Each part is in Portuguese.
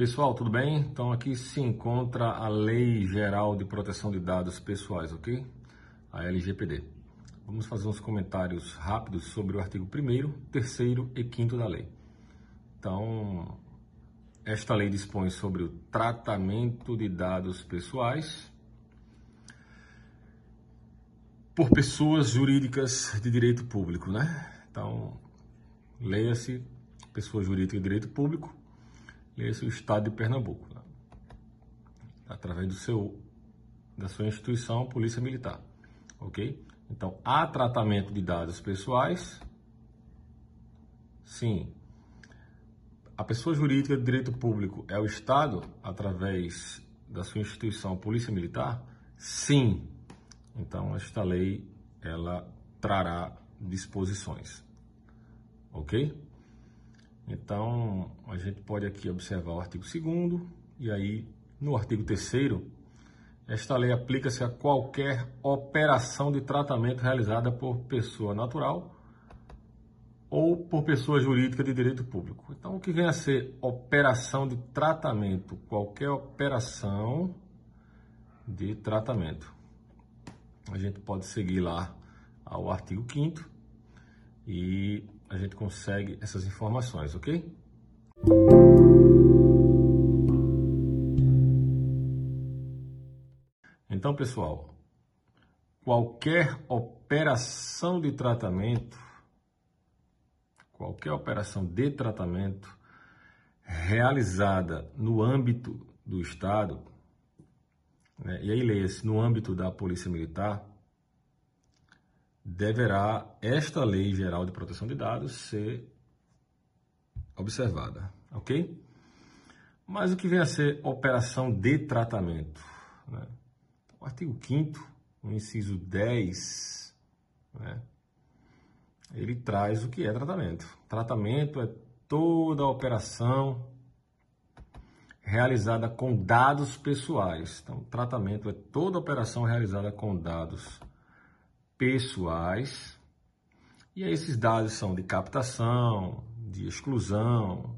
Pessoal, tudo bem? Então aqui se encontra a Lei Geral de Proteção de Dados Pessoais, ok? A LGPD. Vamos fazer uns comentários rápidos sobre o artigo 1 3 e 5 da lei. Então, esta lei dispõe sobre o tratamento de dados pessoais por pessoas jurídicas de direito público, né? Então, leia-se pessoa jurídica de direito público é o Estado de Pernambuco, né? através do seu, da sua instituição, Polícia Militar, ok? Então, há tratamento de dados pessoais, sim. A pessoa jurídica de direito público é o Estado, através da sua instituição, Polícia Militar, sim. Então, esta lei, ela trará disposições, ok? Então, a gente pode aqui observar o artigo 2 e aí no artigo 3 esta lei aplica-se a qualquer operação de tratamento realizada por pessoa natural ou por pessoa jurídica de direito público. Então, o que vem a ser operação de tratamento? Qualquer operação de tratamento. A gente pode seguir lá ao artigo 5 e a gente consegue essas informações, ok? Então, pessoal, qualquer operação de tratamento, qualquer operação de tratamento realizada no âmbito do Estado, né, e aí leia-se no âmbito da Polícia Militar, deverá esta Lei Geral de Proteção de Dados ser observada, ok? Mas o que vem a ser operação de tratamento? Né? O artigo 5 o inciso 10, né? ele traz o que é tratamento. Tratamento é toda operação realizada com dados pessoais. Então, tratamento é toda operação realizada com dados pessoais. E esses dados são de captação, de exclusão,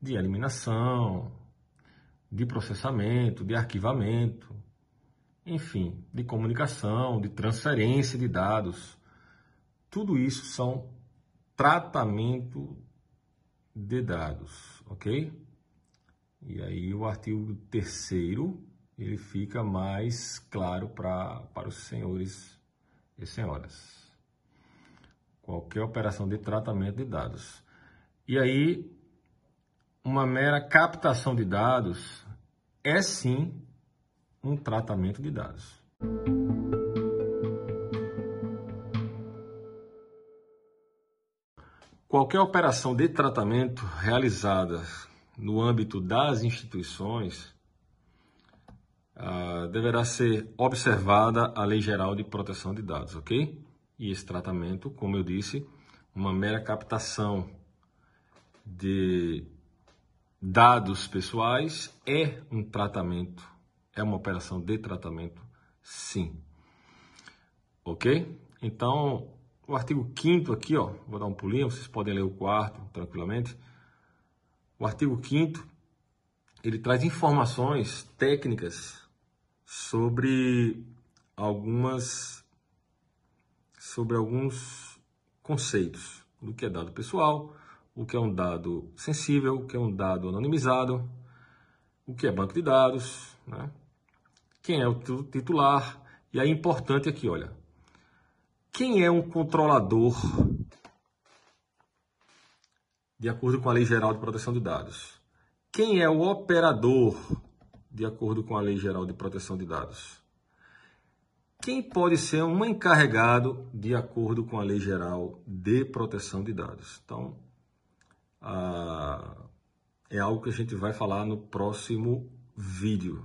de eliminação, de processamento, de arquivamento, enfim, de comunicação, de transferência de dados. Tudo isso são tratamento de dados, ok? E aí o artigo terceiro ele fica mais claro para para os senhores e senhoras. Qualquer operação de tratamento de dados. E aí, uma mera captação de dados é sim um tratamento de dados. Qualquer operação de tratamento realizada no âmbito das instituições uh, deverá ser observada a Lei Geral de Proteção de Dados, ok? E esse tratamento, como eu disse, uma mera captação de dados pessoais é um tratamento, é uma operação de tratamento, sim. Ok? Então, o artigo 5 aqui, ó, vou dar um pulinho, vocês podem ler o quarto tranquilamente. O artigo 5 ele traz informações técnicas sobre algumas sobre alguns conceitos do que é dado pessoal, o que é um dado sensível, o que é um dado anonimizado, o que é banco de dados, né? quem é o titular, e aí importante aqui, olha, quem é um controlador de acordo com a Lei Geral de Proteção de Dados? Quem é o operador de acordo com a Lei Geral de Proteção de Dados. Quem pode ser um encarregado de acordo com a Lei Geral de Proteção de Dados? Então, ah, é algo que a gente vai falar no próximo vídeo.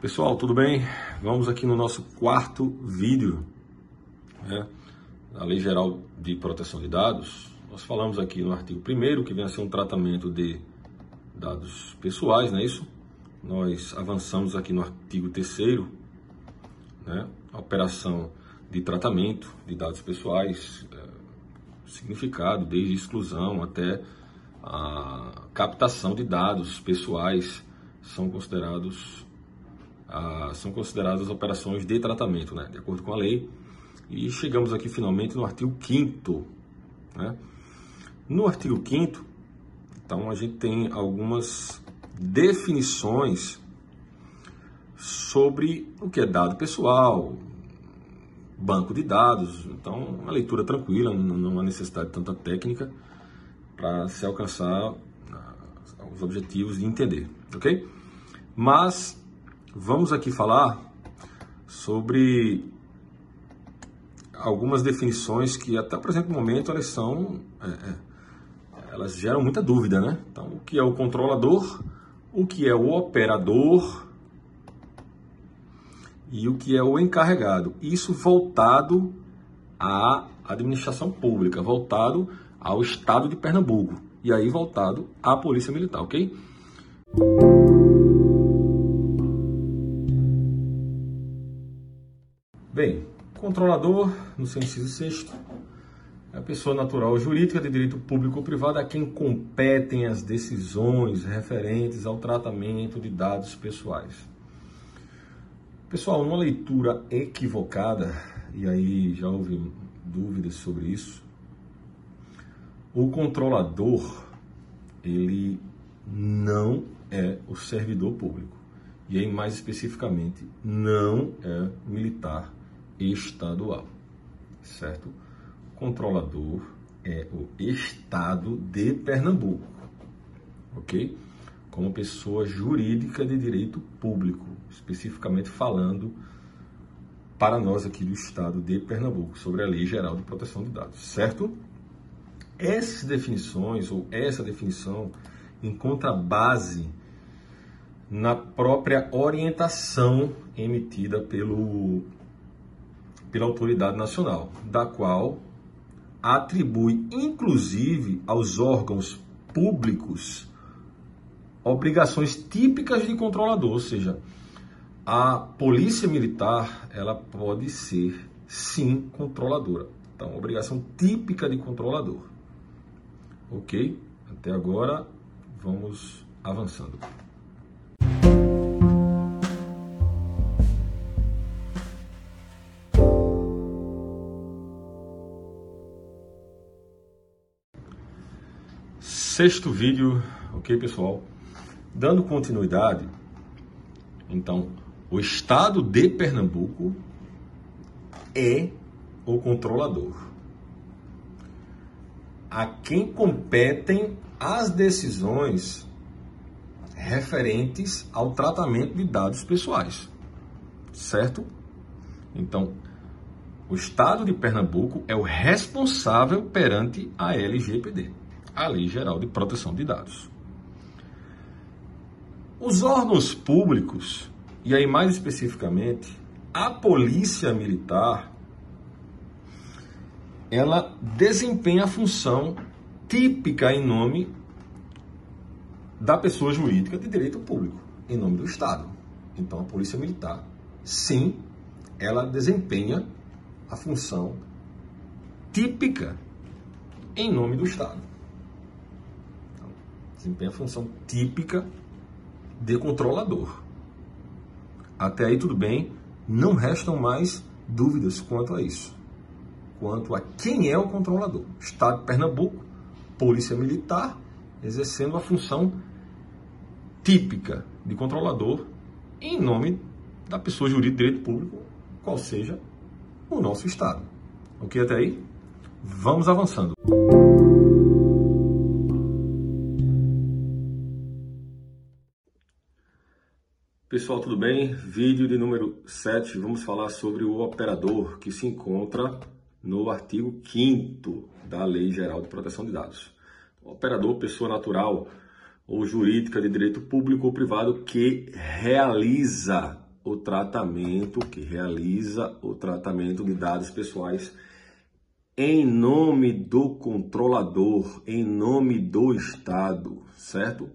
Pessoal, tudo bem? Vamos aqui no nosso quarto vídeo. Né? A Lei Geral de Proteção de Dados, nós falamos aqui no artigo 1 que vem a ser um tratamento de dados pessoais, não é isso? Nós avançamos aqui no artigo 3 né? A operação de tratamento de dados pessoais, é, significado, desde exclusão até a captação de dados pessoais são considerados são consideradas operações de tratamento, né, de acordo com a lei. E chegamos aqui finalmente no artigo 5 né? No artigo 5 então a gente tem algumas definições sobre o que é dado pessoal, banco de dados. Então, uma leitura tranquila, não há necessidade de tanta técnica para se alcançar ah, os objetivos de entender, ok? Mas vamos aqui falar sobre algumas definições que até o presente momento elas são é, é, elas geram muita dúvida, né? Então, o que é o controlador, o que é o operador e o que é o encarregado. Isso voltado à administração pública, voltado ao Estado de Pernambuco e aí voltado à Polícia Militar, ok? Bem, controlador, no seu inciso sexto, é a pessoa natural ou jurídica de direito público ou privado a quem competem as decisões referentes ao tratamento de dados pessoais. Pessoal, numa leitura equivocada, e aí já houve dúvidas sobre isso, o controlador, ele não é o servidor público. E aí, mais especificamente, não é militar estadual, certo? Controlador é o Estado de Pernambuco, ok? Como pessoa jurídica de direito público, especificamente falando para nós aqui do Estado de Pernambuco, sobre a Lei Geral de Proteção de Dados, certo? Essas definições, ou essa definição, encontra base na própria orientação emitida pelo, pela autoridade nacional, da qual atribui, inclusive, aos órgãos públicos obrigações típicas de controlador, ou seja, a polícia militar ela pode ser sim controladora. Então, obrigação típica de controlador. Ok? Até agora, vamos avançando. Sexto vídeo, ok pessoal? Dando continuidade, então, o estado de Pernambuco é o controlador a quem competem as decisões referentes ao tratamento de dados pessoais, certo? Então, o Estado de Pernambuco é o responsável perante a LGPD, a Lei Geral de Proteção de Dados. Os órgãos públicos, e aí mais especificamente a Polícia Militar, ela desempenha a função típica em nome da pessoa jurídica de direito público, em nome do Estado. Então, a Polícia Militar, sim, ela desempenha a função típica em nome do Estado. Desempenha a função típica de controlador. Até aí tudo bem, não restam mais dúvidas quanto a isso quanto a quem é o controlador. Estado de Pernambuco, Polícia Militar, exercendo a função típica de controlador em nome da pessoa jurídica de direito público, qual seja o nosso Estado. Ok até aí? Vamos avançando. Pessoal, tudo bem? Vídeo de número 7, vamos falar sobre o operador que se encontra no artigo 5 da Lei Geral de Proteção de Dados. Operador, pessoa natural ou jurídica de direito público ou privado que realiza o tratamento, que realiza o tratamento de dados pessoais em nome do controlador, em nome do Estado, certo?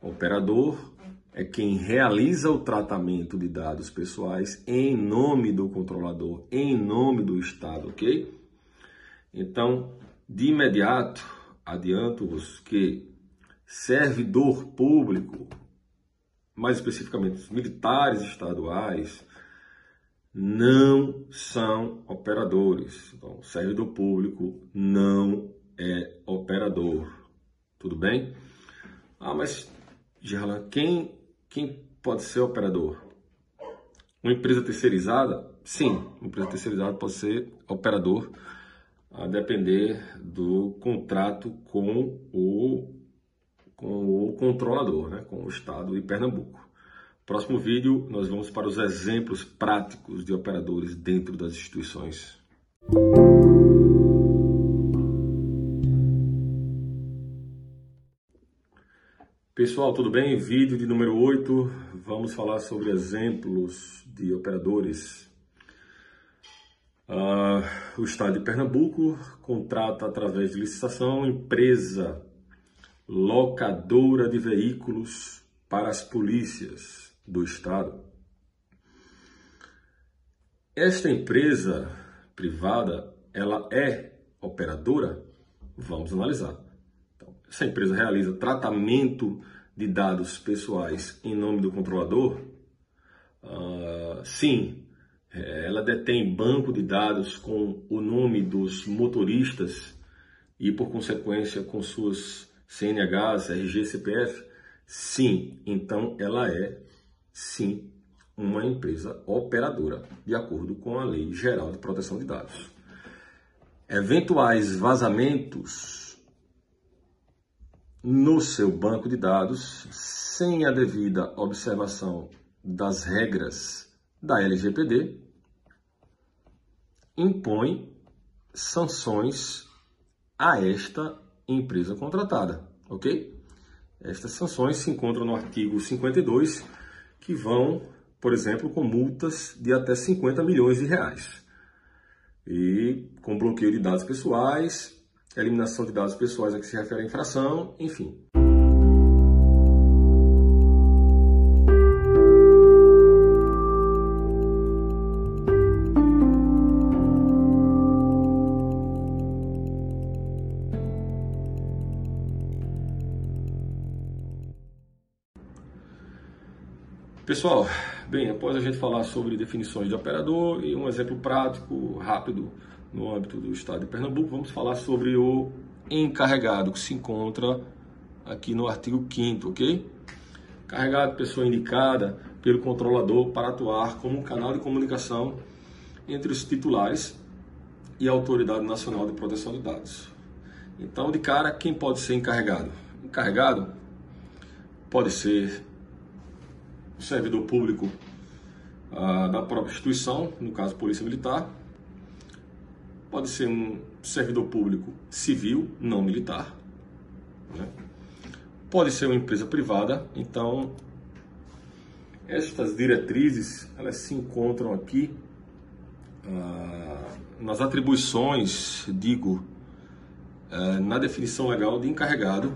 Operador é quem realiza o tratamento de dados pessoais em nome do controlador, em nome do Estado, ok? Então, de imediato, adianto-vos que servidor público, mais especificamente os militares estaduais, não são operadores. Então, servidor público não é operador. Tudo bem? Ah, mas, Gerlan, quem quem pode ser operador? Uma empresa terceirizada? Sim, uma empresa terceirizada pode ser operador, a depender do contrato com o, com o controlador, né, com o Estado de Pernambuco. Próximo vídeo, nós vamos para os exemplos práticos de operadores dentro das instituições. Pessoal, tudo bem? Vídeo de número 8. Vamos falar sobre exemplos de operadores. Uh, o Estado de Pernambuco contrata através de licitação empresa locadora de veículos para as polícias do Estado. Esta empresa privada, ela é operadora? Vamos analisar. Essa empresa realiza tratamento de dados pessoais em nome do controlador? Uh, sim, é, ela detém banco de dados com o nome dos motoristas e, por consequência, com suas CNHs, RG, CPF? Sim, então ela é, sim, uma empresa operadora, de acordo com a Lei Geral de Proteção de Dados. Eventuais vazamentos no seu banco de dados sem a devida observação das regras da LGPD, impõe sanções a esta empresa contratada, ok? Estas sanções se encontram no artigo 52, que vão, por exemplo, com multas de até 50 milhões de reais. E com bloqueio de dados pessoais, eliminação de dados pessoais a que se refere à infração, enfim. Pessoal, bem, após a gente falar sobre definições de operador e um exemplo prático, rápido, no âmbito do estado de Pernambuco, vamos falar sobre o encarregado, que se encontra aqui no artigo 5 ok? Carregado, pessoa indicada pelo controlador para atuar como um canal de comunicação entre os titulares e a Autoridade Nacional de Proteção de Dados. Então, de cara, quem pode ser encarregado? Encarregado pode ser o servidor público ah, da própria instituição, no caso Polícia Militar, pode ser um servidor público civil, não militar, né? pode ser uma empresa privada. Então, estas diretrizes elas se encontram aqui ah, nas atribuições, digo, ah, na definição legal de encarregado,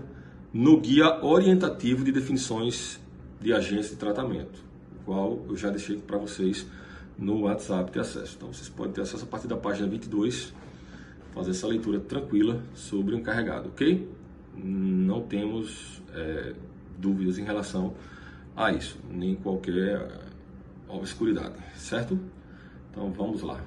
no guia orientativo de definições de agência de tratamento, o qual eu já deixei para vocês no WhatsApp de acesso. Então vocês podem ter acesso a partir da página 22, fazer essa leitura tranquila sobre o encarregado, ok? Não temos é, dúvidas em relação a isso, nem qualquer obscuridade, certo? Então vamos lá.